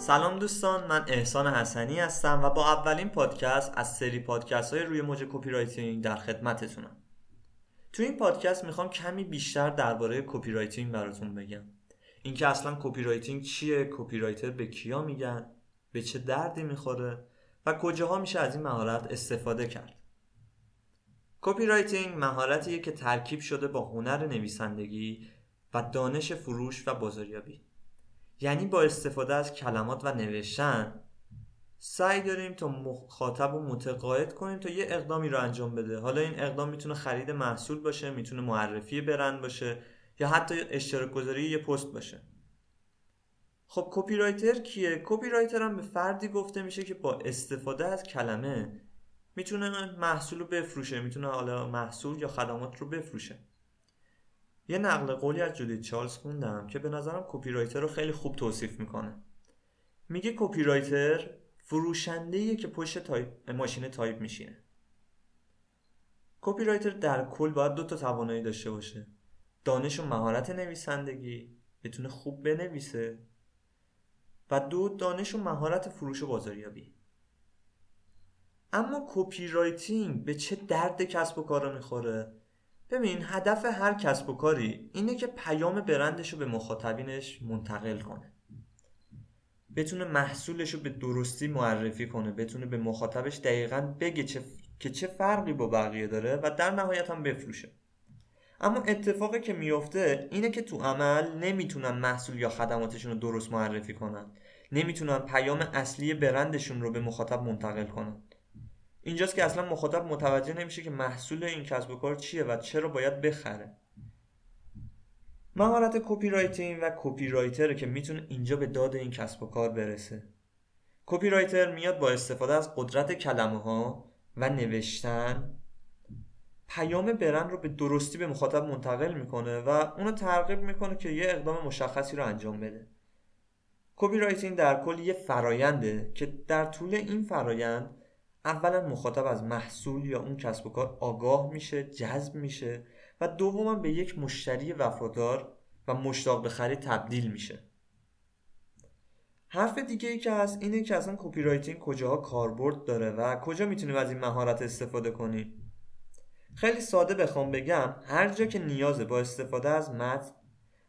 سلام دوستان من احسان حسنی هستم و با اولین پادکست از سری پادکست های روی موج copywriting در خدمتتونم. تو این پادکست می‌خوام کمی بیشتر درباره copywriting براتون بگم. اینکه اصلا copywriting چیه copywriter به کیا میگن به چه دردی می‌خوره و کجاها میشه از این مهارت استفاده کرد. copywriting مهارتیه که ترکیب شده با هنر نویسندگی و دانش فروش و بازاریابی. یعنی با استفاده از کلمات و نوشتن. سعی داریم تا مخاطب رو متقاعد کنیم تا یه اقدامی رو انجام بده. حالا این اقدام می‌تونه خرید محصول باشه می‌تونه معرفی برند باشه یا حتی اشتراک گذاری یه پست باشه. خب کپی رایتر کیه؟ کپی رایتر هم به فردی گفته میشه که با استفاده از کلمه می‌تونه محصول رو بفروشه می‌تونه حالا محصول یا خدمات رو بفروشه. یه نقل قولی از جودیت چارلز خوندم که به نظرم copywriter رو خیلی خوب توصیف می‌کنه. میگه copywriter فروشنده که پشت تایپ ماشین تایپ میشینه. copywriter در کل باید دو تا توانایی داشته باشه. دانش و مهارت نویسندگی بتونه خوب بنویسه و دو دانش و مهارت فروش و بازاریابی. اما copywriting به چه درد کسب و کار می‌خوره؟ ببین هدف هر کسب و کاری اینه که پیام برندش رو به مخاطبینش منتقل کنه. بتونه محصولش رو به درستی معرفی کنه بتونه به مخاطبش دقیقا بگه چه که چه فرقی با بقیه داره و در نهایت هم بفروشه. اما اتفاقی که میفته اینه که تو عمل نمی‌تونن محصول یا خدماتشون رو درست معرفی کنن. نمی‌تونن پیام اصلی برندشون رو به مخاطب منتقل کنن. اینجاست که اصلا مخاطب متوجه نمیشه که محصول این کسب و کار چیه و چرا باید بخره. مهارت copywriting و copywriter که می‌تونه اینجا به داد این کسب و کار برسه. copywriter میاد با استفاده از قدرت کلمه ها و نوشتن پیام برند رو به درستی به مخاطب منتقل می‌کنه و اونو ترغیب می‌کنه که یه اقدام مشخصی رو انجام بده. copywriting در کل یه فراینده که در طول این فرایند اولا مخاطب از محصول یا اون کسب و کار آگاه میشه جذب میشه و دوما به یک مشتری وفادار و مشتاق به خرید تبدیل میشه. حرف دیگه ای که هست اینه که اصلا copywriting کجاها کاربرد داره و کجا می‌تونیم از این مهارت استفاده کنیم؟ خیلی ساده بخوام بگم هر جا که نیازه با استفاده از متن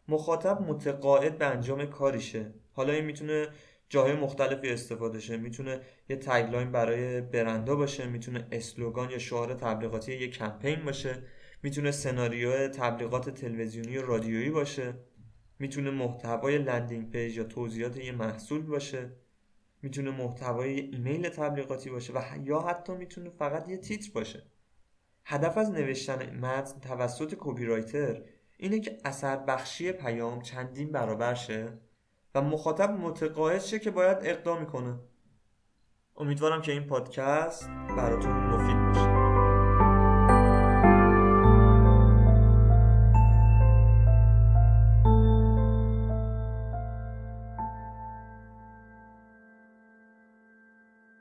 مخاطب متقاعد به انجام کاری شه. حالا این می‌تونه جاهای مختلفی استفاده شه. می‌تونه یه tagline برای برندا باشه می‌تونه slogan یا شعار تبلیغاتی یه کمپین باشه می‌تونه سناریو تبلیغات تلویزیونی و رادیویی باشه می‌تونه محتوای landing page یا توضیحات یه محصول باشه می‌تونه محتوای ایمیل تبلیغاتی باشه و یا حتی می‌تونه فقط یه تیتر باشه. هدف از نوشتن متن توسط copywriter اینه که اثر بخشی پیام چندین برابر شه. و مخاطب متقاعد شه که باید اقدام کنه امیدوارم که این پادکست براتون مفید باشه.